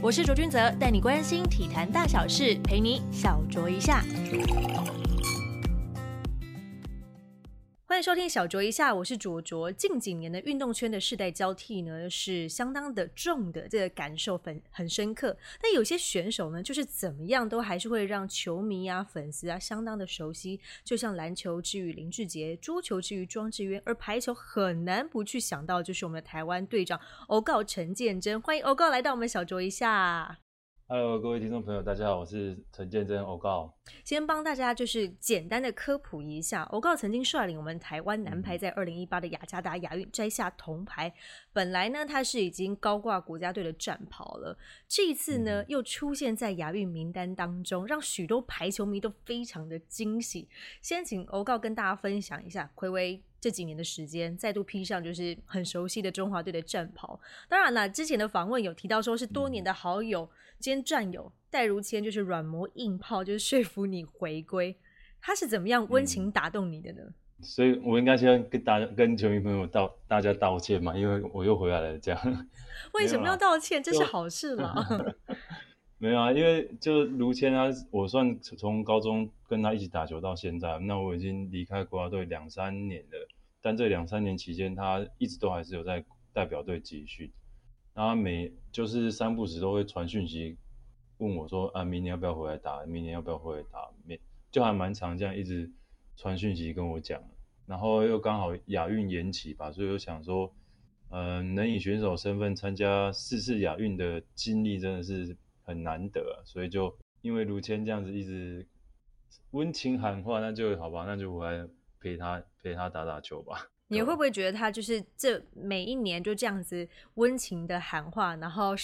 我是卓君泽，带你关心体坛大小事，陪你小酌一下。收听小酌一下，我是卓卓。近几年的运动圈的世代交替呢，是相当的重的，这个感受很很深刻。但有些选手呢，就是怎么样都还是会让球迷啊、粉丝啊相当的熟悉。就像篮球之于林志杰，桌球之于庄智渊，而排球很难不去想到，就是我们的台湾队长欧告陈建真。欢迎欧告来到我们小酌一下。Hello，各位听众朋友，大家好，我是陈建真欧告。先帮大家就是简单的科普一下，欧告曾经率领我们台湾男排在二零一八的雅加达亚运摘下铜牌。本来呢，他是已经高挂国家队的战袍了，这一次呢又出现在亚运名单当中，让许多排球迷都非常的惊喜。先请欧告跟大家分享一下，暌违这几年的时间，再度披上就是很熟悉的中华队的战袍。当然了，之前的访问有提到说是多年的好友。兼战友戴如谦就是软磨硬泡，就是说服你回归。他是怎么样温情打动你的呢？所以我应该先跟大家、跟球迷朋友道大家道歉嘛，因为我又回来了。这样 为什么要道歉？这是好事吗？没有啊，因为就卢谦他，我算从高中跟他一起打球到现在，那我已经离开国家队两三年了。但这两三年期间，他一直都还是有在代表队集训。他每就是三不时都会传讯息问我说啊，明年要不要回来打？明年要不要回来打？每就还蛮常这样一直传讯息跟我讲。然后又刚好亚运延期吧，所以我想说，嗯，能以选手身份参加四次亚运的经历真的是很难得，所以就因为卢谦这样子一直温情喊话，那就好吧，那就回来陪他陪他打打球吧。你会不会觉得他就是这每一年就这样子温情的喊话，然后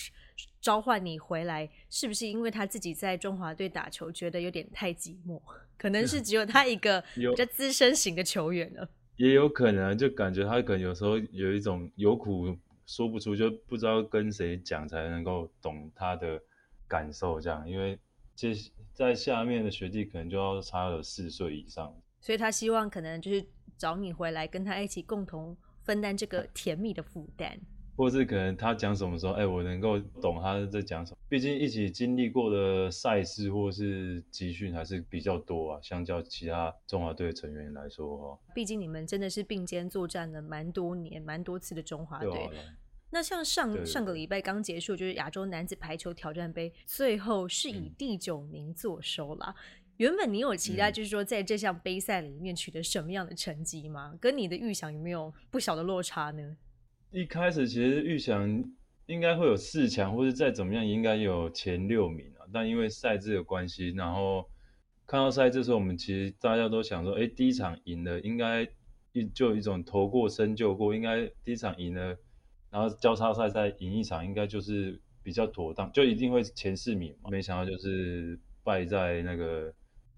召唤你回来？是不是因为他自己在中华队打球，觉得有点太寂寞？可能是 只有他一个 比较资深型的球员了。也有可能，就感觉他可能有时候有一种有苦说不出，就不知道跟谁讲才能够懂他的感受。这样，因为这在下面的学弟可能就要差了四岁以上，所以他希望可能就是。找你回来，跟他一起共同分担这个甜蜜的负担，或是可能他讲什么时候，哎，我能够懂他在讲什么。毕竟一起经历过的赛事或是集训还是比较多啊，相较其他中华队成员来说哈。毕竟你们真的是并肩作战了蛮多年、蛮多次的中华队。那像上上个礼拜刚结束，就是亚洲男子排球挑战杯，最后是以第九名坐收了。原本你有期待，就是说在这项杯赛里面取得什么样的成绩吗？跟你的预想有没有不小的落差呢？一开始其实预想应该会有四强，或者再怎么样应该有前六名啊。但因为赛制的关系，然后看到赛制的时候，我们其实大家都想说，哎，第一场赢了，应该一就有一种投过身就过，应该第一场赢了，然后交叉赛再赢一场，应该就是比较妥当，就一定会前四名嘛。没想到就是败在那个。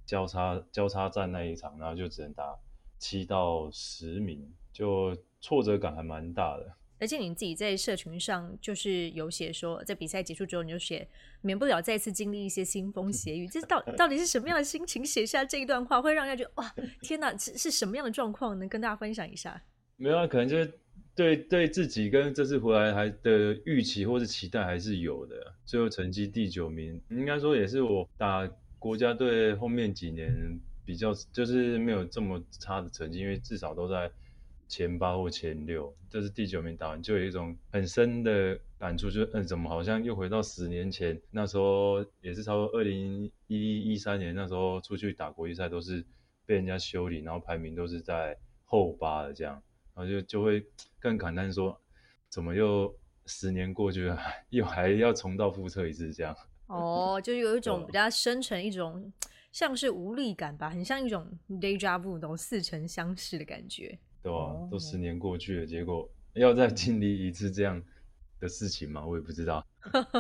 交叉交叉战那一场，然后就只能打七到十名，就挫折感还蛮大的。而且你自己在社群上就是有写说，在比赛结束之后，你就写免不了再次经历一些腥风血雨，这到 到底是什么样的心情？写下这一段话，会让人家觉得哇，天哪，是是什么样的状况？能跟大家分享一下？没有啊，可能就是对对自己跟这次回来还的预期或是期待还是有的。最后成绩第九名，应该说也是我打。国家队后面几年比较就是没有这么差的成绩，因为至少都在前八或前六。这是第九名打完，就有一种很深的感触，就是嗯，怎么好像又回到十年前？那时候也是差不多二零一一三年，那时候出去打国际赛都是被人家修理，然后排名都是在后八的这样，然后就就会更感叹说，怎么又十年过去了，又还要重蹈覆辙一次这样。哦，就有一种比较深沉，一种像是无力感吧，很像一种 deja vu 那种似曾相识的感觉。对啊，都十年过去了，结果要再经历一次这样的事情吗？我也不知道。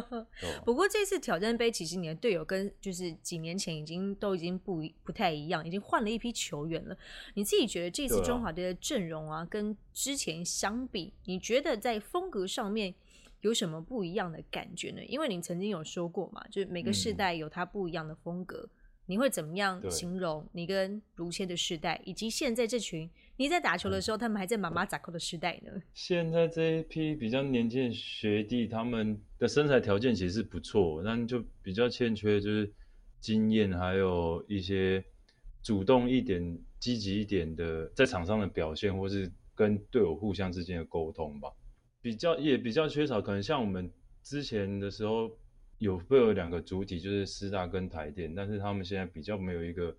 不过这次挑战杯，其实你的队友跟就是几年前已经都已经不不太一样，已经换了一批球员了。你自己觉得这次中华队的阵容啊，跟之前相比，你觉得在风格上面？有什么不一样的感觉呢？因为你曾经有说过嘛，就是每个世代有它不一样的风格。你会怎么样形容你跟如谦的世代，以及现在这群你在打球的时候，他们还在妈妈扎扣的时代呢。现在这一批比较年轻的学弟，他们的身材条件其实是不错，但就比较欠缺就是经验，还有一些主动一点、积极一点的在场上的表现，或是跟队友互相之间的沟通吧。比较也比较缺少，可能像我们之前的时候有会有两个主体，就是师大跟台电，但是他们现在比较没有一个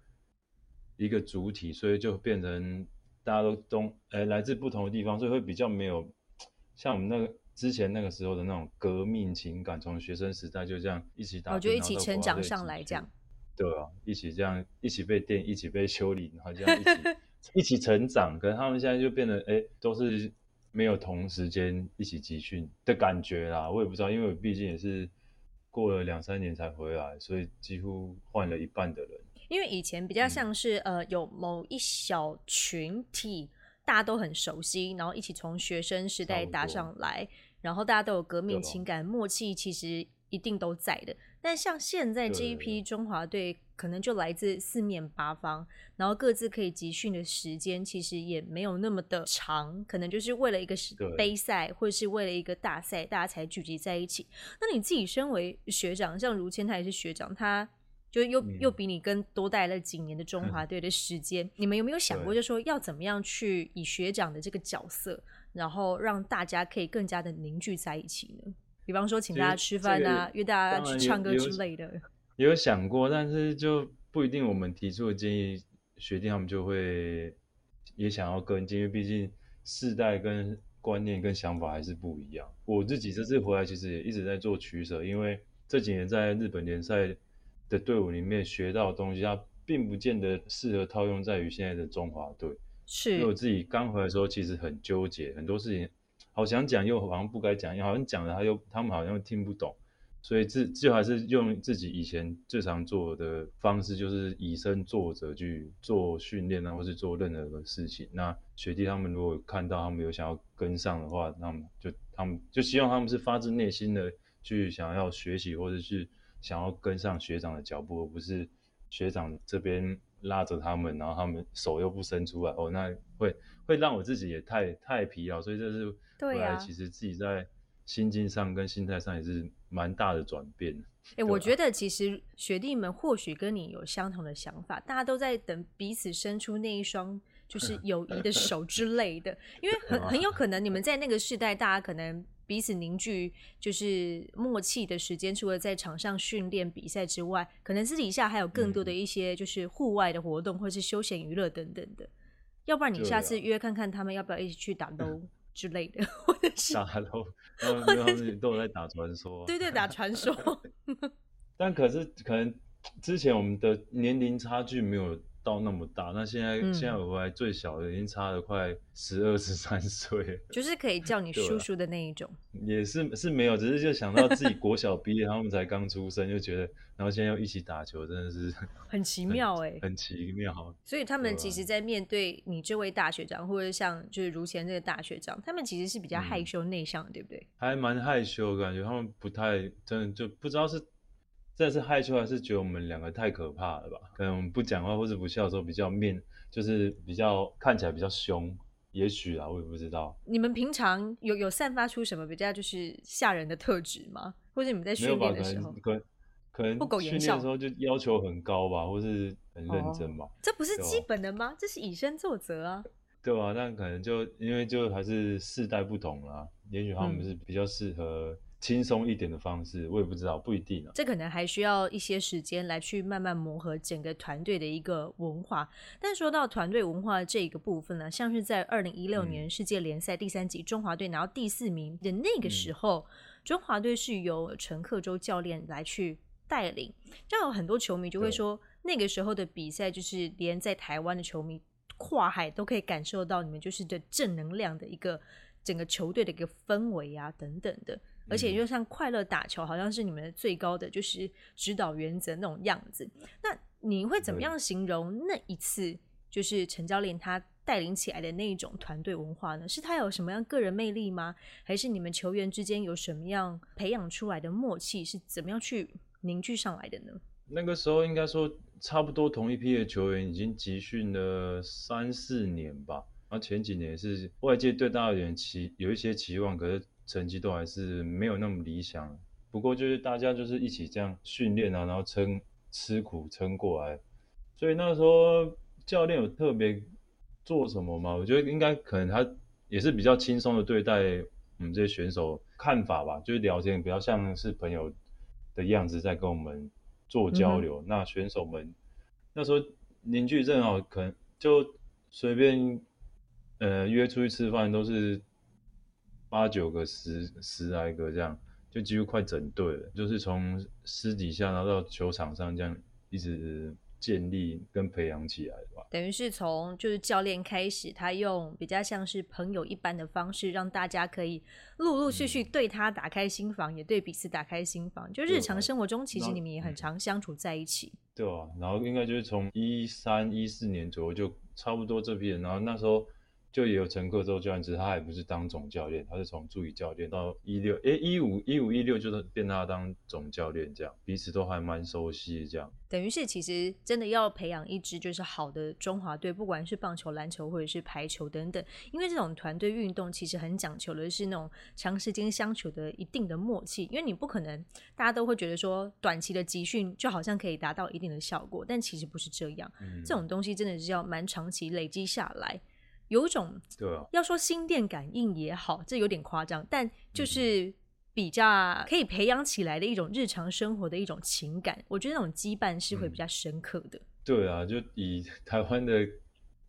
一个主体，所以就变成。大家都东哎来自不同的地方，所以会比较没有像我们那个之前那个时候的那种革命情感，从学生时代就这样一起打，我觉得一起成长上来这样，对啊，一起这样一起被电，一起被修理，然后这样一起 一起成长。可是他们现在就变得哎，都是没有同时间一起集训的感觉啦。我也不知道，因为我毕竟也是过了两三年才回来，所以几乎换了一半的人。因为以前比较像是呃，有某一小群体，大家都很熟悉，然后一起从学生时代打上来，然后大家都有革命情感，默契其实一定都在的。但像现在这一批中华队，可能就来自四面八方，然后各自可以集训的时间其实也没有那么的长，可能就是为了一个杯赛或者是为了一个大赛，大家才聚集在一起。那你自己身为学长，像如谦他也是学长，他。就又又比你跟多带了几年的中华 队的时间，你们有没有想过，就说要怎么样去以学长的这个角色，然后让大家可以更加的凝聚在一起呢？比方说，请大家吃饭啊，约大家去唱歌之类的。有想过，但是就不一定。我们提出的建议，学弟他们就会也想要跟进，因为毕竟世代跟观念跟想法还是不一样。我自己这次回来，其实也一直在做取舍，因为这几年在日本联赛。的队伍里面学到的东西，它并不见得适合套用在于现在的中华队。是，因为我自己刚回来的时候，其实很纠结，很多事情好想讲，又好像不该讲，又好像讲了他又他们好像又听不懂，所以自就还是用自己以前最常做的方式，就是以身作则去做训练啊，或是做任何的事情。那学弟他们如果看到他们有想要跟上的话，那么就他们就希望他们是发自内心的去想要学习，或者是。想要跟上学长的脚步，而不是学长这边拉着他们，然后他们手又不伸出来，哦，那会会让我自己也太太疲劳，所以这是后来。其实自己在心境上跟心态上也是蛮大的转变。哎，我觉得其实学弟们或许跟你有相同的想法，大家都在等彼此伸出那一双就是 友谊的手之类的，因为很很有可 能你们在那个时代，大家可能。彼此凝聚就是默契的时间，除了在场上训练比赛之外，可能私底下还有更多的一些就是户外的活动或是休闲娱乐等等的。要不然你下次约看看他们要不要一起去打 LO 之类的，或者是打 LO，他们都有在打传说。对对，打传说。但可是可能之前我们的年龄差距没有。到那么大，那现在现在我还最小的已经差了快十二十三岁，就是可以叫你叔叔的那一种，也是是没有，只是就想到自己国小毕业，他们才刚出生，就觉得，然后现在又一起打球，真的是很奇妙哎，很奇妙。所以他们其实，在面对你这位大学长，或者像就是如前这个大学长，他们其实是比较害羞内向，对不对？还蛮害羞，感觉他们不太真的就不知道是。真的是害羞，还是觉得我们两个太可怕了吧？可能不讲话或者不笑的时候比较面，就是比较看起来比较凶，也许啊，我也不知道。你们平常有有散发出什么比较就是吓人的特质吗？或者你们在训练的时候，可能可能不苟言笑的时候就要求很高吧，或是很认真吧？这不是基本的吗？这是以身作则啊。对啊，但可能就因为就还是世代不同啦，也许他们是比较适合。轻松一点的方式，我也不知道，不一定啊。这可能还需要一些时间来去慢慢磨合整个团队的一个文化。但说到团队文化这个部分呢，像是在二零一六年世界联赛第三集，中华队拿到第四名的那个时候，中华队是由陈克洲教练来去带领。这样有很多球迷就会说，那个时候的比赛就是连在台湾的球迷跨海都可以感受到你们就是的正能量的一个整个球队的一个氛围啊等等的。而且就像快乐打球，好像是你们最高的就是指导原则那种样子。那你会怎么样形容那一次就是陈教练他带领起来的那一种团队文化呢？是他有什么样个人魅力吗？还是你们球员之间有什么样培养出来的默契？是怎么样去凝聚上来的呢？那个时候应该说差不多同一批的球员已经集训了三四年吧。然后前几年是外界对大家有点期有一些期望，可是成绩都还是没有那么理想。不过就是大家就是一起这样训练啊，然后撑吃苦撑过来。所以那时候教练有特别做什么吗？我觉得应该可能他也是比较轻松的对待我们这些选手看法吧，就是聊天比较像是朋友的样子在跟我们做交流。那选手们那时候凝聚正好，可能就随便呃约出去吃饭都是八九个、十十来个这样，就几乎快整队了。就是从私底下然后到球场上这样一直。建立跟培养起来吧，等于是从就是教练开始，他用比较像是朋友一般的方式，让大家可以陆陆续续对他打开心房，也对彼此打开心房。就日常生活中，其实你们也很常相处在一起。对啊，然后应该就是从一三一四年左右就差不多这批人，然后那时候。就也有乘客之后教练，只是他还不是当总教练，他是从助理教练到一六，哎一五一五一六就是变他当总教练这样，彼此都还蛮熟悉这样。等于是其实真的要培养一支就是好的中华队，不管是棒球、篮球或者是排球等等，因为这种团队运动其实很讲求的是那种长时间相处的一定的默契，因为你不可能大家都会觉得说短期的集训就好像可以达到一定的效果，但其实不是这样，这种东西真的是要蛮长期累积下来。有一种，对啊，要说心电感应也好，这有点夸张，但就是比较可以培养起来的一种日常生活的一种情感，我觉得那种羁绊是会比较深刻的。对啊，就以台湾的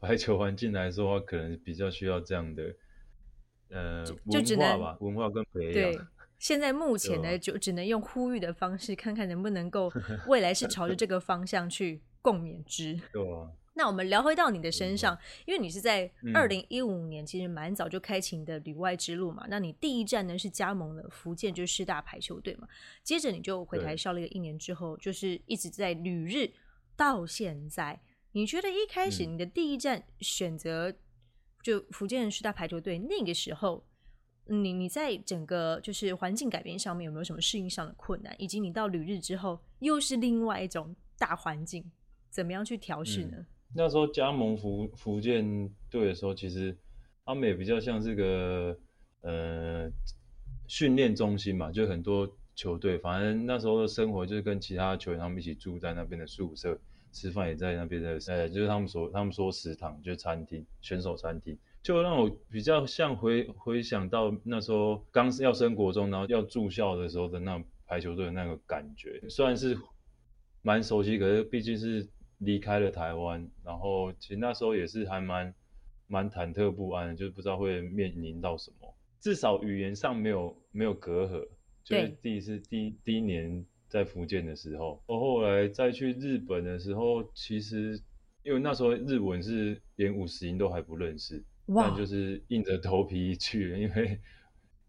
排球环境来说，可能比较需要这样的，呃，文化吧，文化跟培养。对，现在目前呢，就只能用呼吁的方式，看看能不能够 未来是朝着这个方向去共勉之。对啊。那我们聊回到你的身上，因为你是在二零一五年，其实蛮早就开启你的旅外之路嘛。那你第一站呢是加盟了福建，就是师大排球队嘛。接着你就回台效力了一年之后，就是一直在旅日到现在。你觉得一开始你的第一站选择就福建师大排球队，那个时候你你在整个就是环境改变上面有没有什么适应上的困难？以及你到旅日之后又是另外一种大环境，怎么样去调试呢？那时候加盟福福建队的时候，其实他们也比较像这个呃训练中心嘛，就很多球队，反正那时候的生活就是跟其他球员他们一起住在那边的宿舍，吃饭也在那边的，呃，就是他们说他们说食堂就是餐厅，选手餐厅，就让我比较像回回想到那时候刚要升国中，然后要住校的时候的那排球队的那个感觉，虽然是蛮熟悉，可是毕竟是。离开了台湾，然后其实那时候也是还蛮蛮忐忑不安，就是不知道会面临到什么。至少语言上没有没有隔阂。就是第一次第第一年在福建的时候，我后来再去日本的时候，其实因为那时候日文是连五十音都还不认识，但就是硬着头皮去了，因为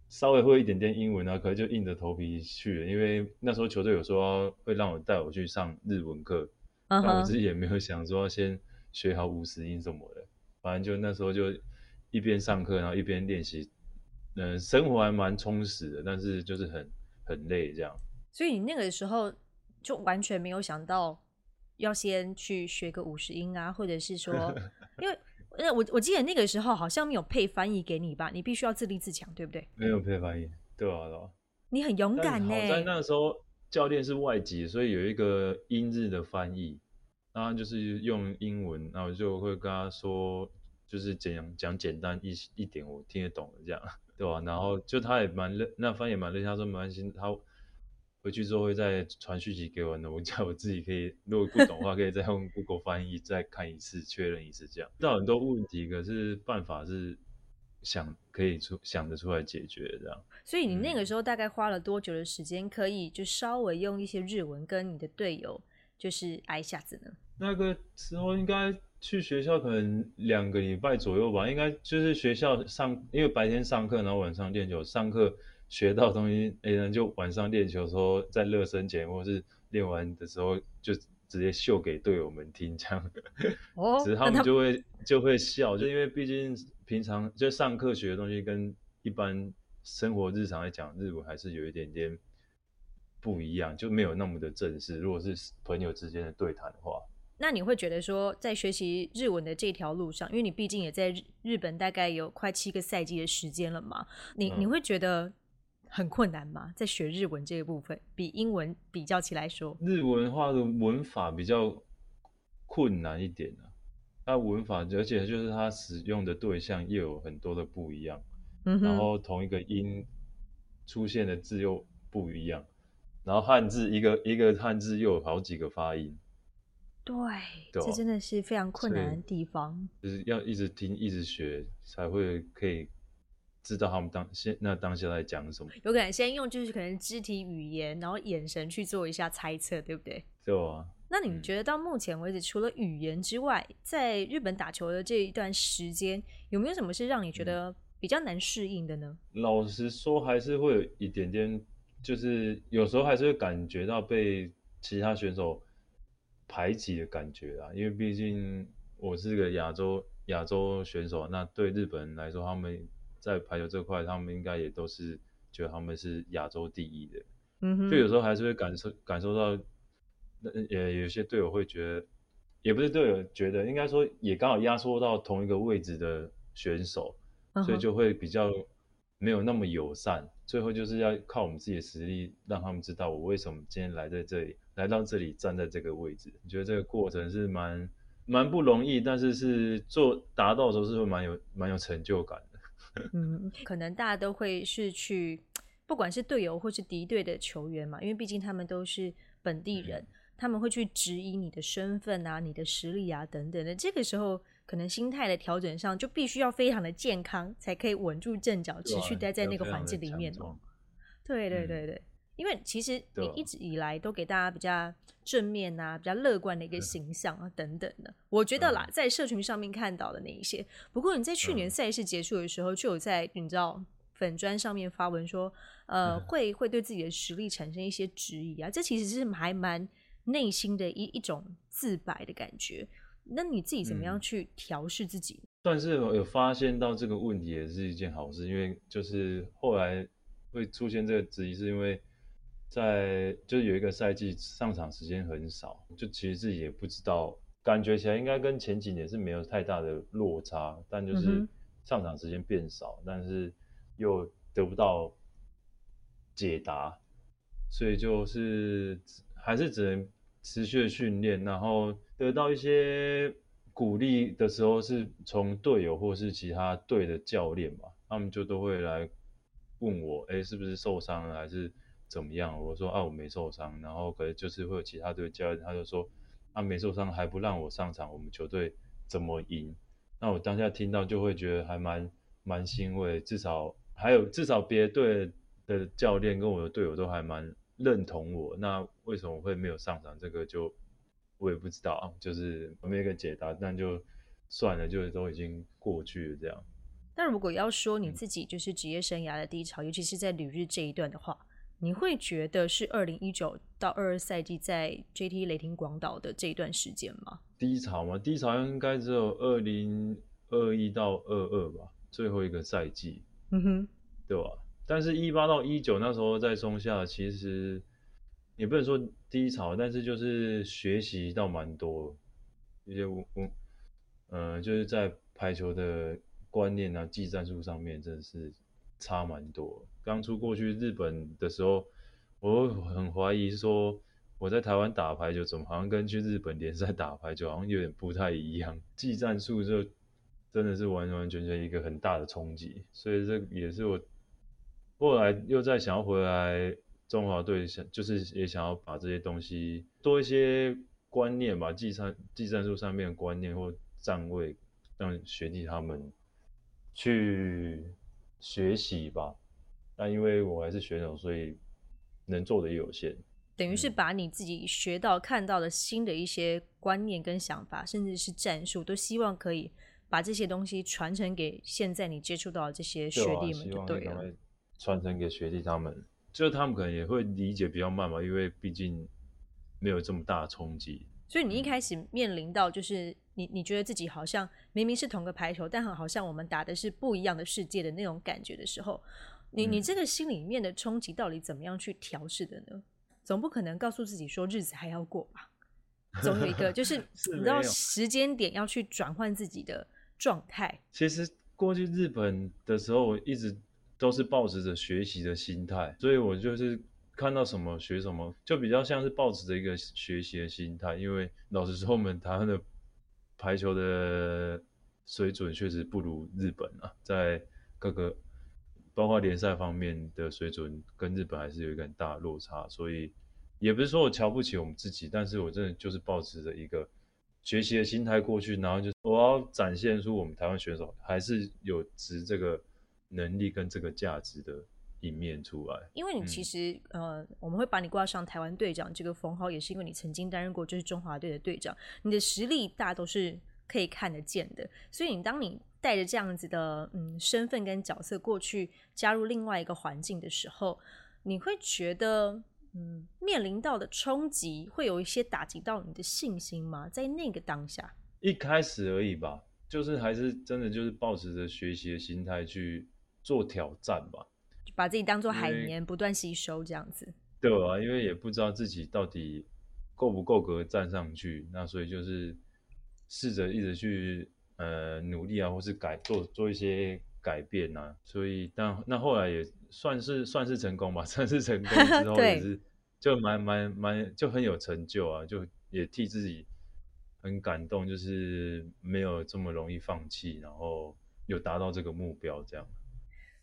稍微会一点点英文啊，可能就硬着头皮去了。因为那时候球队有说会让我带我去上日文课。但我自己也没有想说先学好五十音什么的，反正就那时候就一边上课，然后一边练习，嗯，生活还蛮充实的，但是就是很很累这样。所以你那个时候就完全没有想到要先去学个五十音啊，或者是说，因为那我我记得那个时候好像没有配翻译给你吧，你必须要自立自强，对不对？没有配翻译，对啊，对啊。你很勇敢呢。在那时候。教练是外籍，所以有一个英日的翻译，然后就是用英文，然后就会跟他说，就是讲讲简单一一点，我听得懂的这样，对吧？然后就他也蛮认，那翻译蛮认，他说没关系，他回去之后会再传讯息给我，那我叫我自己可以，如果不懂的话，可以再用 Google 翻译再看一次，确认一次这样。遇到很多问题，可是办法是。想可以出想得出来解决这样，所以你那个时候大概花了多久的时间，可以就稍微用一些日文跟你的队友就是挨下子呢？那个时候应该去学校可能两个礼拜左右吧，应该就是学校上，因为白天上课，然后晚上练球，上课学到东西，哎，就晚上练球时候在热身前或是练完的时候就。直接秀给队友们听，这样，哦，只是他们就会就会笑，就因为毕竟平常就上课学的东西跟一般生活日常来讲，日文还是有一点点不一样，就没有那么的正式。如果是朋友之间的对谈的话，那你会觉得说，在学习日文的这条路上，因为你毕竟也在日日本大概有快七个赛季的时间了嘛，你你会觉得很困难吗？在学日文这一部分，比英文比较起来说，日文话的文法比较困难一点啊。它文法，而且就是它使用的对象又有很多的不一样，嗯然后同一个音出现的字又不一样，然后汉字一个一个汉字又有好几个发音，对，对啊这真的是非常困难的地方。就是要一直听一直学才会可以知道他们当现那当下在讲什么，有可能先用就是可能肢体语言，然后眼神去做一下猜测，对不对？对吧？那你嗯觉得到目前为止，除了语言之外，在日本打球的这一段时间，有没有什么是让你觉嗯得比较难适应的呢？老实说，还是会有一点点，就是有时候还是会感觉到被其他选手排挤的感觉啊。因为毕竟我是个亚洲亚洲选手，那对日本人来说，他们在排球这块，他们应该也都是觉得他们是亚洲第一的。嗯哼，就有时候还是会感受感受到，呃，也有些队友会觉得，也不是队友觉得，应该说也刚好压缩到同一个位置的选手，所以就会比较没有那么友善。最后就是要靠我们自己的实力，让他们知道我为什么今天来在这里，来到这里站在这个位置。你觉得这个过程是蛮蛮不容易，但是是做达到的时候是会蛮有蛮有成就感的。嗯，可能大家都会是去，不管是队友或是敌对的球员嘛，因为毕竟他们都是本地人，他们会去质疑你的身份啊、你的实力啊等等的。这个时候，可能心态的调整上就必须要非常的健康，才可以稳住阵脚，持续待在那个环境里面哦。对对嗯。对对，因为其实你一直以来都给大家比较正面啊、比较乐观的一个形象啊等等的。我觉得啦，嗯。在社群上面看到的那一些，不过你在去年嗯。赛事结束的时候，就有在你知道粉砖上面发文说，呃，嗯。会会对自己的实力产生一些质疑啊，这其实是还蛮内心的一一种自白的感觉。那你自己怎么样嗯去调试自己？算是有发现到这个问题，也是一件好事，因为就是后来会出现这个质疑，是因为在就是有一个赛季上场时间很少，就其实自己也不知道，感觉起来应该跟前几年是没有太大的落差，但就是上场时间变少，但是又得不到解答，所以就是还是只能持续的训练，然后得到一些鼓励的时候，是从队友或是其他队的教练吧，他们就都会来问我，哎，是不是受伤了，还是怎么样？我说啊，我没受伤，然后可能就是会有其他队教练，他就说啊，没受伤还不让我上场，我们球队怎么赢？那我当下听到就会觉得还蛮蛮欣慰，至少还有至少别的队的教练跟我的队友都还蛮认同我。那为什么会没有上场？这个就我也不知道啊，就是没有一个解答，但就算了，就都已经过去了这样。那如果要说你嗯自己就是职业生涯的低潮，尤其是在旅日这一段的话，你会觉得是二零一九到二二赛季在 JT 雷霆广岛的这一段时间吗？低潮吗，低潮应该只有二零二一到二二吧，最后一个赛季，嗯哼，对吧？但是，一八到一九那时候在松下，其实也不能说低潮，但是就是学习到蛮多一些我我，呃，就是在排球的观念啊、技战术上面，真的是差蛮多。刚出过去日本的时候，我很怀疑说我在台湾打排球，怎么好像跟去日本联赛打排球好像有点不太一样，技战术就真的是完完全全一个很大的冲击，所以这也是我后来又再想要回来中华队，想就是也想要把这些东西多一些观念吧，技战技战术上面的观念或站位，让学弟他们去学习吧。但因为我还是选手，所以能做的也有限。等于是嗯把你自己学到、看到的新的一些观念跟想法，甚至是战术，都希望可以把这些东西传承给现在你接触到的这些学弟们，对了。传承给学弟他们，就是他们可能也会理解比较慢嘛，因为毕竟没有这么大的冲击。所以你一开始面临到就是你你觉得自己好像明明是同个排球，但好像我们打的是不一样的世界的那种感觉的时候，你你嗯这个心里面的冲击到底怎么样去调试的呢？总不可能告诉自己说日子还要过吧？总有一个，就 是是你知道时间点要去转换自己的状态。其实过去日本的时候，我一直都是抱持着学习的心态，所以我就是看到什么学什么，就比较像是抱持着一个学习的心态。因为老实说，我们台湾的排球的水准确实不如日本啊，在各个包括联赛方面的水准跟日本还是有一个很大的落差，所以也不是说我瞧不起我们自己，但是我真的就是抱持着一个学习的心态过去，然后就我要展现出我们台湾选手还是有值这个能力跟这个价值的一面出来。因为你其嗯实、呃，我们会把你挂上台湾队长这个封号，也是因为你曾经担任过就是中华队的队长，你的实力大家都是可以看得见的。所以你当你带着这样子的嗯身份跟角色过去加入另外一个环境的时候，你会觉得嗯面临到的冲击会有一些打击到你的信心吗？在那个当下，一开始而已吧，就是还是真的就是抱持着学习的心态去做挑战吧。就把自己当做海绵，不断吸收这样子。对啊，因为也不知道自己到底够不够格站上去，那所以就是试着一直去呃努力啊，或是改做做一些改变啊。所以但那后来也算是算是成功吧，算是成功之后对也是就蛮蛮蛮就很有成就啊，就也替自己很感动，就是没有这么容易放弃，然后有达到这个目标这样。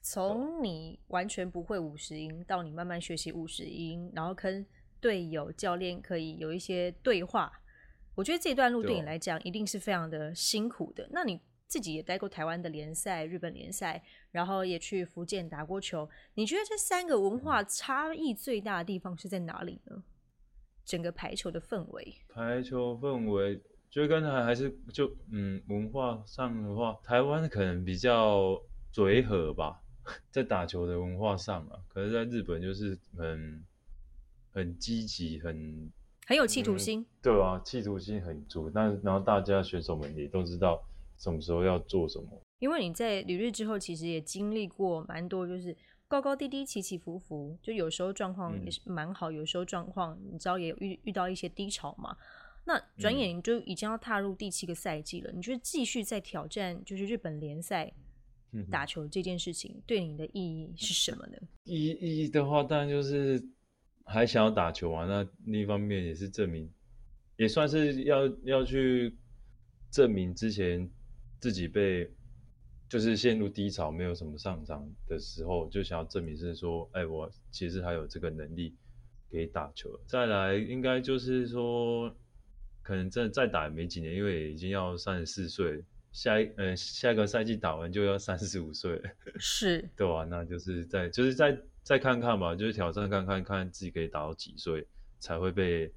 从你完全不会五十音，到你慢慢学习五十音，然后跟队友、教练可以有一些对话，我觉得这段路对你来讲一定是非常的辛苦的。那你自己也待过台湾的联赛、日本联赛，然后也去福建打过球，你觉得这三个文化差异最大的地方是在哪里呢？整个排球的氛围，排球氛围，就刚才还是就嗯文化上的话，台湾可能比较嘴和吧，在打球的文化上啊，可是在日本就是很很积极，很很有企图心。对啊，企图心很足。但然后大家选手们也都知道什么时候要做什么，因为你在旅日之后，其实也经历过蛮多，就是高高低低、起起伏伏，就有时候状况也是蛮好，有时候状况你知道也遇遇到一些低潮嘛。那转眼你就已经要踏入第七个赛季了，你觉得继续在挑战就是日本联赛打球这件事情对你的意义是什么呢？意意义的话，当然就是还想要打球啊。那另一方面也是证明，也算是要要去证明之前自己被就是陷入低潮，没有什么上涨的时候，就想要证明是说，哎，我其实还有这个能力可以打球。再来，应该就是说，可能真的再打也没几年，因为已经要三十四岁了，下一呃下一个赛季打完就要三十五岁了。是对啊，那就是再就是再再看看吧，就是挑战看看看自己可以打到几岁才会被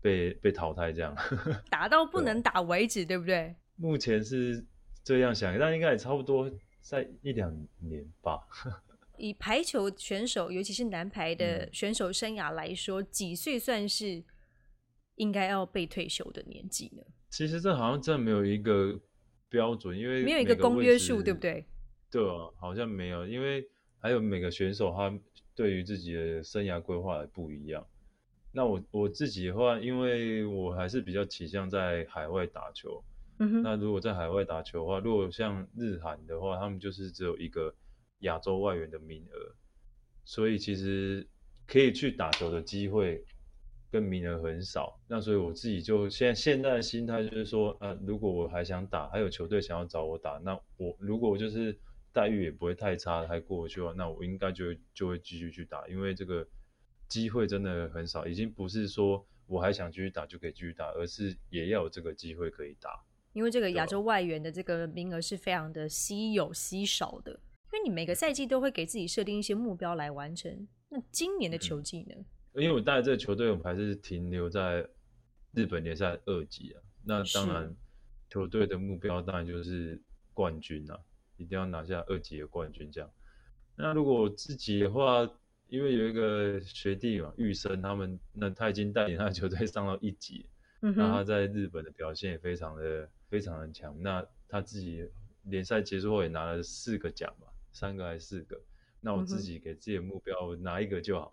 被被淘汰这样。打到不能打为止，对不对？目前是这样想，但应该也差不多在一两年吧。以排球选手，尤其是男排的嗯选手生涯来说，几岁算是应该要被退休的年纪呢？其实这好像真的没有一个标准，因为没有一个公约数，对不？对？对啊，好像没有，因为还有每个选手他对于自己的生涯规划也不一样。那我我自己的话，因为我还是比较倾向在海外打球，嗯哼，那如果在海外打球的话，如果像日韩的话，他们就是只有一个亚洲外援的名额，所以其实可以去打球的机会跟名额很少。那所以我自己就现在现在的心态就是说，呃，如果我还想打，还有球队想要找我打，那我如果就是待遇也不会太差，还过得去的话，那我应该就就会继续去打，因为这个机会真的很少，已经不是说我还想继续打就可以继续打，而是也要有这个机会可以打。因为这个亚洲外援的这个名额是非常的稀有稀少的，因为你每个赛季都会给自己设定一些目标来完成。那今年的球季呢？因为我带这个球队，我们还是停留在日本联赛二级啊。那当然，球队的目标当然就是冠军啊，一定要拿下二级的冠军这样。那如果我自己的话，因为有一个学弟嘛，玉生他们，那他已经带领他的球队上到一级，嗯那他，在日本的表现也非常的非常的强。那他自己联赛结束后也拿了四个奖吧，三个还是四个。那我自己给自己的目标拿一个就好。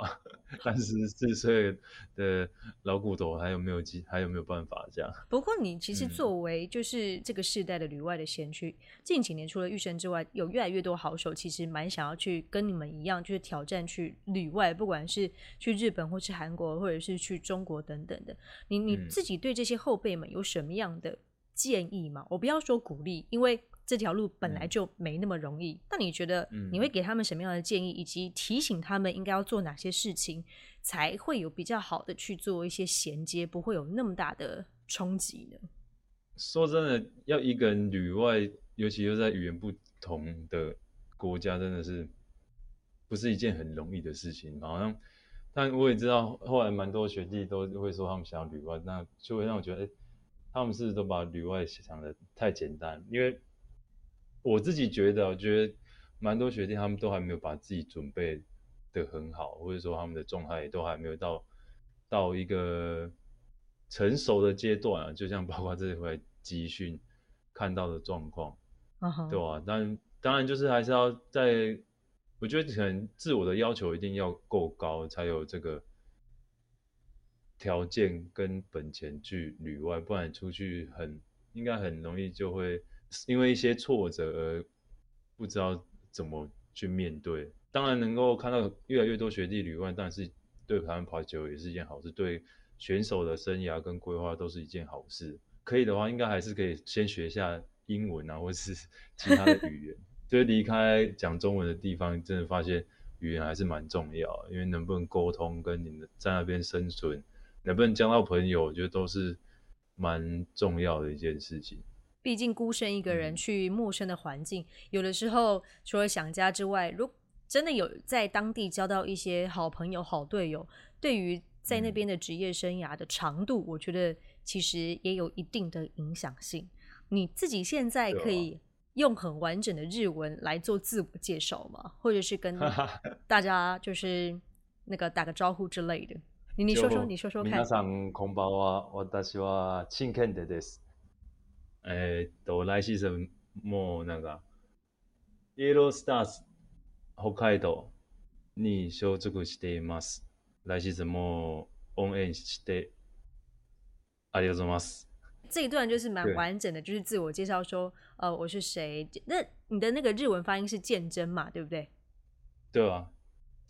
三十四岁的老骨头还有没有机，还有没有办法这样？不过你其实作为就是这个世代的旅外的先驱，近几年除了玉生之外，有越来越多好手其实蛮想要去跟你们一样，就是挑战去旅外，不管是去日本或是韩国，或者是去中国等等的。你你自己对这些后辈们有什么样的建议吗？我不要说鼓励，因为。这条路本来就没那么容易，那你觉得你会给他们什么样的建议，以及提醒他们应该要做哪些事情，才会有比较好的去做一些衔接，不会有那么大的冲击呢？说真的，要一个人旅外，尤其又在语言不同的国家，真的是不是一件很容易的事情。好像，但我也知道，后来蛮多学弟都会说他们想要旅外，那就会让我觉得，哎，他们是都把旅外想的太简单，因为。我自己觉得，我觉得蛮多学弟他们都还没有把自己准备的很好，或者说他们的状态都还没有到到一个成熟的阶段啊。就像包括这一回集训看到的状况，对吧？但当然就是还是要在，我觉得可能自我的要求一定要够高，才有这个条件跟本钱去旅外，不然出去很应该很容易就会。因为一些挫折而不知道怎么去面对，当然能够看到越来越多学弟旅外，但是对台湾排球也是一件好事，对选手的生涯跟规划都是一件好事。可以的话，应该还是可以先学一下英文啊，或是 其他的语言。就是离开讲中文的地方，真的发现语言还是蛮重要，因为能不能沟通，跟你们在那边生存，能不能交到朋友，我觉得都是蛮重要的一件事情。毕竟孤身一个人去陌生的环境，有的时候除了想家之外，如真的有在当地交到一些好朋友、好队友，对于在那边的职业生涯的长度，我觉得其实也有一定的影响性。你自己现在可以用很完整的日文来做自我介绍吗？或者是跟大家就是那个打个招呼之类的？你你说说，你说说看。皆さんこんばんは。私は新健です。 えっと、来シーズンもなんか、イエロースターズ北海道に所属しています。来シーズンも応援してありがとうございます。这一段就是蛮完整的，就是自我介绍说，呃，我是谁？那你的那个日文发音是鉴真嘛，对不对？对啊，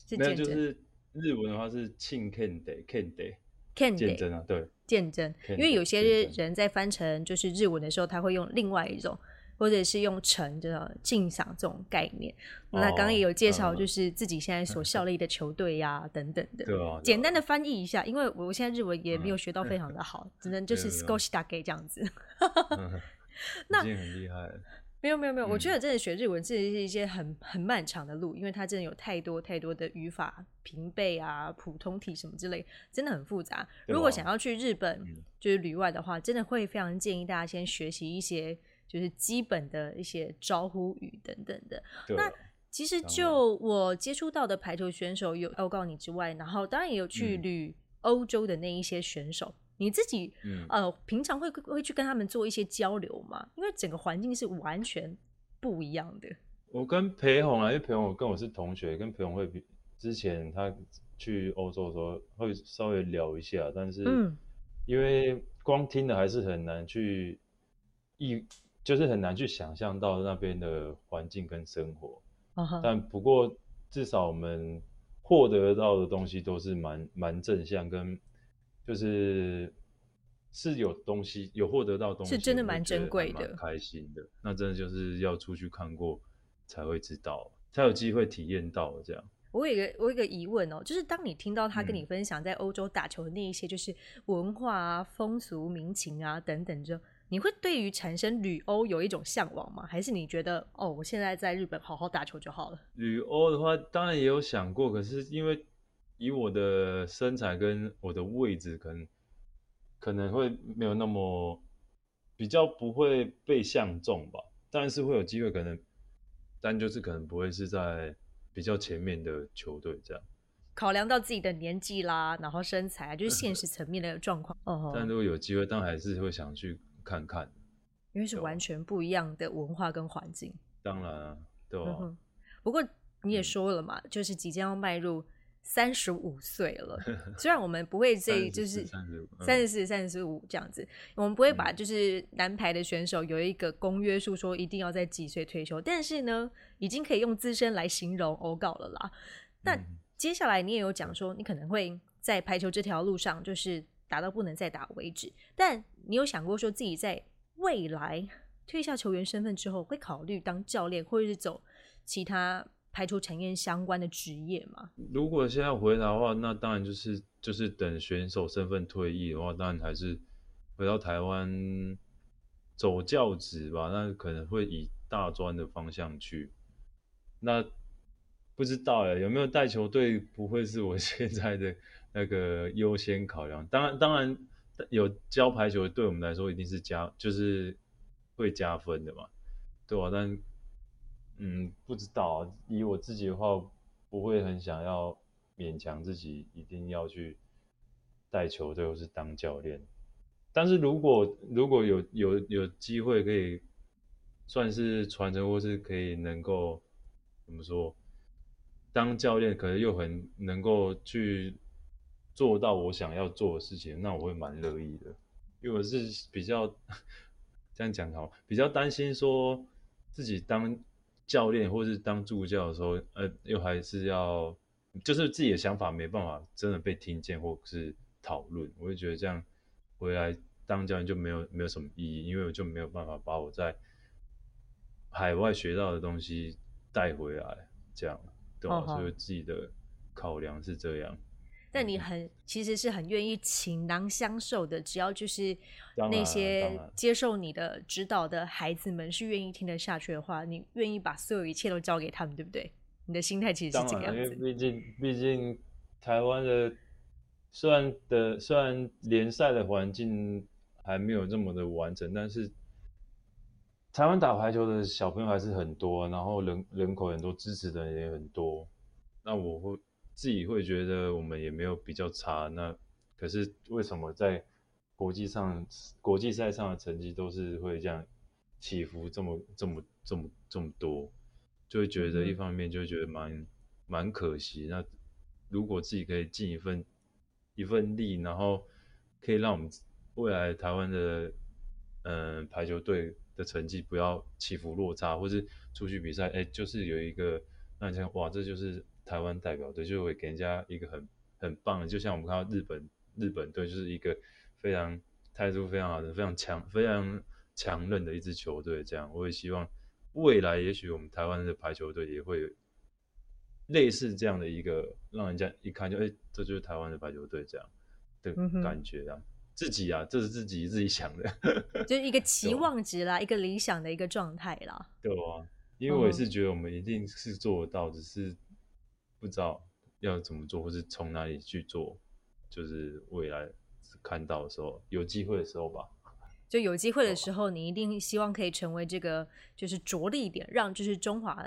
是鉴真。日文的话是庆 kende kende。鉴真啊，对，鉴真，因为有些人在翻成就是日文的时候，他会用另外一种，或者是用成的敬赏这种概念。那刚刚也有介绍，就是自己现在所效力的球队呀等等的，简单的翻译一下，因为我现在日文也没有学到非常的好，只能就是 s c o s h i d a 这样子。那已经很厉害。没有没有没有，我觉得真的学日文真的是一些很很漫长的路，因为它真的有太多太多的语法、平背啊、普通体什么之类，真的很复杂。如果想要去日本就是旅外的话，真的会非常建议大家先学习一些就是基本的一些招呼语等等的。那其实就我接触到的排球选手有报告你之外，然后当然也有去旅欧洲的那一些选手。你自己呃，平常会会去跟他们做一些交流吗？因为整个环境是完全不一样的。我跟裴红啊，因为裴红跟我是同学，跟裴红会比之前他去欧洲的时候会稍微聊一下，但是因为光听的还是很难去一，就是很难去想象到那边的环境跟生活。但不过至少我们获得到的东西都是蛮蛮正向跟。就是是有东西，有获得到东西，是真的蛮珍贵的，开心的。那真的就是要出去看过才会知道，才有机会体验到这样。我有一个我有一个疑问哦，就是当你听到他跟你分享在欧洲打球的那一些，就是文化啊、风俗民情啊等等，之后，你会对于产生旅欧有一种向往吗？还是你觉得哦，我现在在日本好好打球就好了？旅欧的话，当然也有想过，可是因为。以我的身材跟我的位置，可能可能会没有那么比较不会被相中吧，但是会有机会，可能但就是可能不会是在比较前面的球队这样。考量到自己的年纪啦，然后身材，就是现实层面的 状况。哦。但如果有机会，但还是会想去看看，因为是完全不一样的文化跟环境。当然啊，对吧？不过。你也说了嘛，就是即将要迈入。三十五岁了，虽然我们不会这就是三十四、三十五这样子，我们不会把就是男排的选手有一个公约数说一定要在几岁退休，但是呢，已经可以用资深来形容欧告了啦。那接下来你也有讲说，你可能会在排球这条路上就是打到不能再打为止，但你有想过说自己在未来退下球员身份之后，会考虑当教练或者是走其他？排除产业相关的职业嘛？如果现在回答的话，那当然就是就是等选手身份退役的话，当然还是回到台湾走教职吧。那可能会以大专的方向去。那不知道哎，有没有带球队不会是我 现在的那个优先考量。当然，当然有教排球对我们来说一定是加，就是会加分的嘛，对吧？但嗯，不知道。以我自己的话，不会很想要勉强自己一定要去带球队或是当教练。但是如果如果有有有机会可以算是传承，或是可以能够怎么说当教练，可能又很能够去做到我想要做的事情，那我会蛮乐意的。因为我是比较 这样讲好，比较担心说自己当。教练或是当助教的时候，呃，又还是要，就是自己的想法没办法真的被听见或是讨论，我就觉得这样回来当教练就没有没有什么意义，因为我就没有办法把我在海外学到的东西带回来，这样，对吧？所以自己的考量是这样。但你很其实是很愿意倾囊相授的，只要就是那些接受你的指导的孩子们是愿意听得下去的话，你愿意把所有一切都交给他们，对不对？你的心态其实是这个样子。因为毕竟毕竟台湾的虽然的虽然联赛的环境还没有这么的完整，但是台湾打排球的小朋友还是很多，然后人人口很多，支持的人也很多。那我会。自己会觉得我们也没有比较差，那可是为什么在国际上国际赛上的成绩都是会这样起伏这么这么这么这么多，就会觉得一方面就会觉得蛮蛮可惜。那如果自己可以尽一份一份力，然后可以让我们未来台湾的嗯排球队的成绩不要起伏落差，或是出去比赛，哎，就是有一个让你想哇，这就是。台湾代表队就会给人家一个很很棒的，就像我们看到日本日本队就是一个非常态度非常好的、非常强、非常强韧的一支球队。这样，我也希望未来也许我们台湾的排球队也会类似这样的一个，让人家一看就哎，这就是台湾的排球队这样的感觉啊。自己啊，这是自己自己想的，就是一个期望值啦，一个理想的一个状态啦。对啊，因为我也是觉得我们一定是做得到，只是。不知道要怎么做，或是从哪里去做，就是未来看到的时候，有机会的时候吧。就有机会的时候，你一定希望可以成为这个，就是着力点，让就是中华。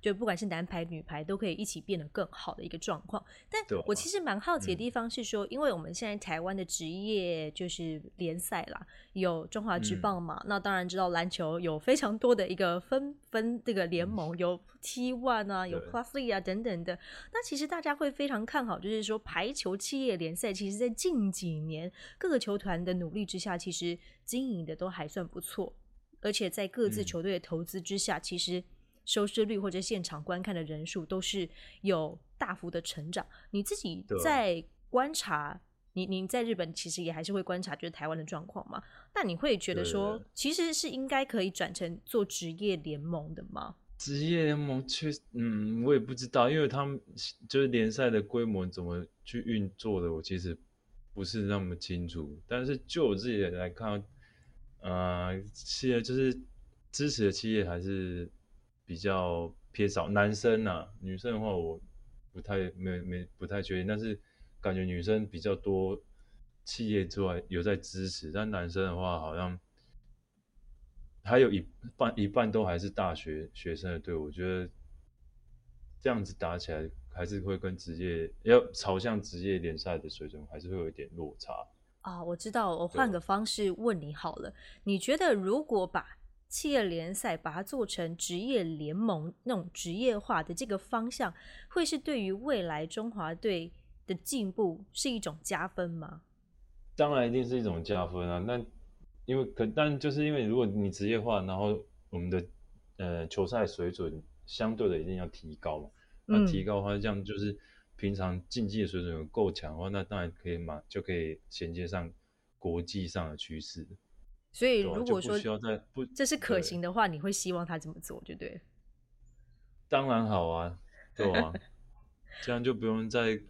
就不管是男排女排都可以一起变得更好的一个状况，但我其实蛮好奇的地方是说，因为我们现在台湾的职业就是联赛啦，有中华职棒嘛，那当然知道篮球有非常多的一个分分这个联盟，有 T One 啊，有 Plus 啊等等的。那其实大家会非常看好，就是说排球企业联赛，其实在近几年各个球团的努力之下，其实经营的都还算不错，而且在各自球队的投资之下，其实。收视率或者现场观看的人数都是有大幅的成长。你自己在观察，你你在日本其实也还是会观察，就是台湾的状况嘛？那你会觉得说，其实是应该可以转成做职业联盟的吗？职业联盟确实，嗯，我也不知道，因为他们就是联赛的规模怎么去运作的，我其实不是那么清楚。但是就我自己来看，呃，企业就是支持的企业还是。比较偏少男生呐，女生的话我不太没没不太确定，但是感觉女生比较多，企业之外有在支持，但男生的话好像还有一半一半都还是大学学生的队伍，我觉得这样子打起来还是会跟职业要朝向职业联赛的水准还是会有一点落差啊。我知道，我换个方式问你好了，你觉得如果把企业联赛，把它做成职业联盟那种职业化的这个方向，会是对于未来中华队的进步是一种加分吗？当然一定是一种加分啊！那因为可，但就是因为如果你职业化，然后我们的呃球赛水准相对的一定要提高嘛。那提高的话，这样就是平常竞技的水准够强的话，那当然可以嘛，就可以衔接上国际上的趋势。所以如果说需要在不这是可行的话，你会希望他这么做，对不对？当然好啊，对啊，这样就不用再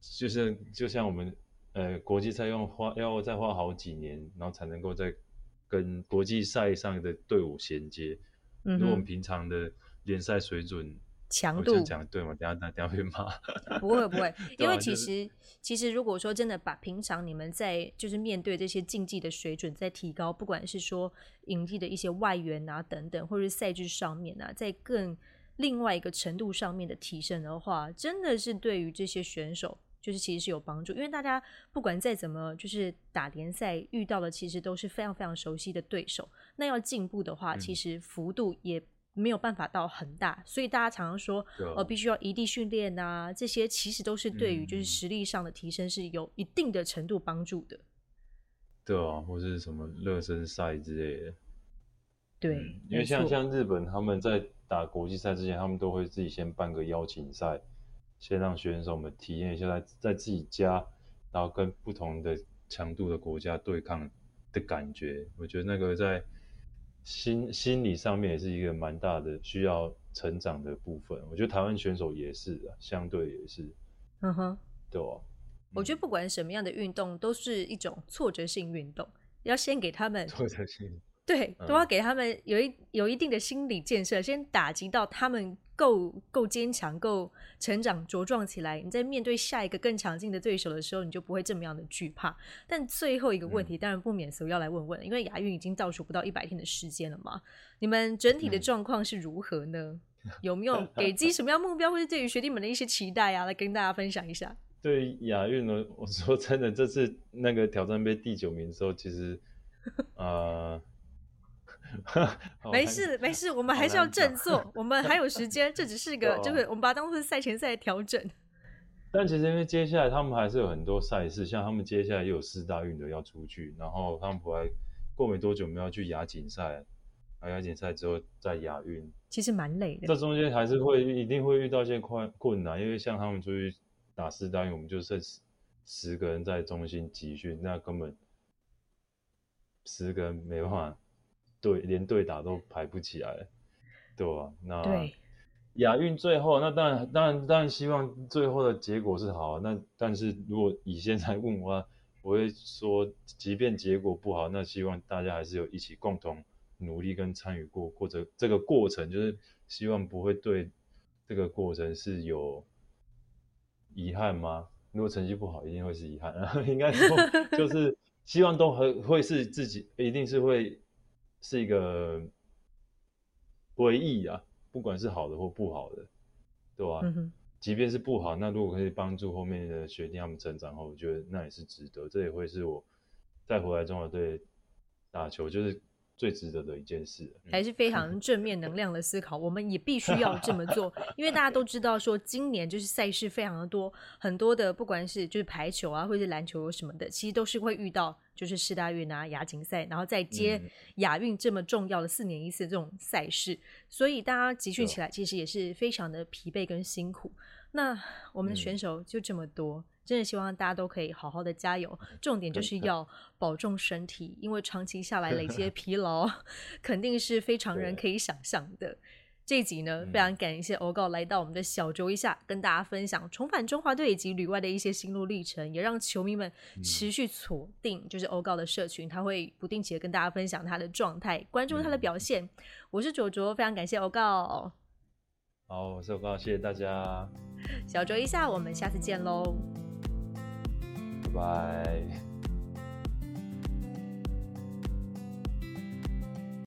就是就像我们。呃，国际赛用花要再花好几年，然后才能够再跟国际赛上的队伍衔接。嗯，如果我们平常的联赛水准强度讲对吗？等下等下会骂。不会不会，因为其实其实如果说真的把平常你们在就是面对这些竞技的水准在提高，不管是说引进的一些外援啊等等，或者是赛制上面啊，在更另外一个程度上面的提升的话，真的是对于这些选手。就是其实是有帮助，因为大家不管再怎么就是打联赛遇到的，其实都是非常非常熟悉的对手。那要进步的话，其实幅度也没有办法到很大。所以大家常常说，呃，必须要异地训练啊，这些其实都是对于就是实力上的提升是有一定的程度帮助的。对啊，或是什么热身赛之类的。对，因为像像日本他们在打国际赛之前，他们都会自己先办个邀请赛。先让选手们体验一下在在自己家，然后跟不同的强度的国家对抗的感觉。我觉得那个在心心理上面也是一个蛮大的需要成长的部分。我觉得台湾选手也是啊，相对也是。嗯哼，对啊。我觉得不管什么样的运动，都是一种挫折性运动，要先给他们挫折性。对，都要给他们有一有一定的心理建设，先打击到他们。够够坚强，够成长茁壮起来。你在面对下一个更强劲的对手的时候，你就不会这么样的惧怕。但最后一个问题，当然不免俗要来问问，因为亚运已经倒数不到一百天的时间了嘛，你们整体的状况是如何呢？有没有给自己什么样目标，或者对于学弟们的一些期待啊？来跟大家分享一下。对亚运呢，我说真的，这次那个挑战杯第九名的时候，其实啊。没事没事，我们还是要振作，我们还有时间，这只是 个就是我们把它当做赛前赛调整。但其实因为接下来他们还是有很多赛事，像他们接下来又有四大运的要出去，然后他们回来过没多久，我们要去亚锦赛，啊亚锦赛之后再亚运，其实蛮累的。这中间还是会一定会遇到一些困困难，因为像他们出去打四大运，我们就剩十十个人在中心集训，那根本十个人没办法。对，连对打都排不起来，对吧？那亚运最后，那当然，当然，当然希望最后的结果是好。那但是如果以现在问我，我会说，即便结果不好，那希望大家还是有一起共同努力跟参与过，或者这个过程，就是希望不会对这个过程是有遗憾吗？如果成绩不好，一定会是遗憾。应该说，就是希望都和会是自己，一定是会。是一个回忆啊，不管是好的或不好的，对吧？即便是不好，那如果可以帮助后面的学弟他们成长后，我觉得那也是值得。这也会是我再回来中华队打球，就是。最值得的一件事，还是非常正面能量的思考。我们也必须 要这么做，因为大家都知道，说今年就是赛事非常的多，很多的不管是就是排球啊，或者是篮球什么的，其实都是会遇到就是世大运啊、亚锦赛，然后再接亚运这么重要的四年一次这种赛事，所以大家集训起来其实也是非常的疲惫跟辛苦。那我们的选手就这么多。真的希望大家都可以好好的加油，重点就是要保重身体，因为长期下来累积的 疲劳肯定是非常人可以想象的。这集呢，非常感谢欧告来到我们的小酌一下，跟大家分享重返中华队以及旅外的一些心路历程，也让球迷们持续锁定就是欧告的社群，他会不定期的跟大家分享他的状态，关注他的表现。我是卓卓，非常感谢欧告。好，我是欧告，谢谢大家。小酌一下，我们下次见喽。拜。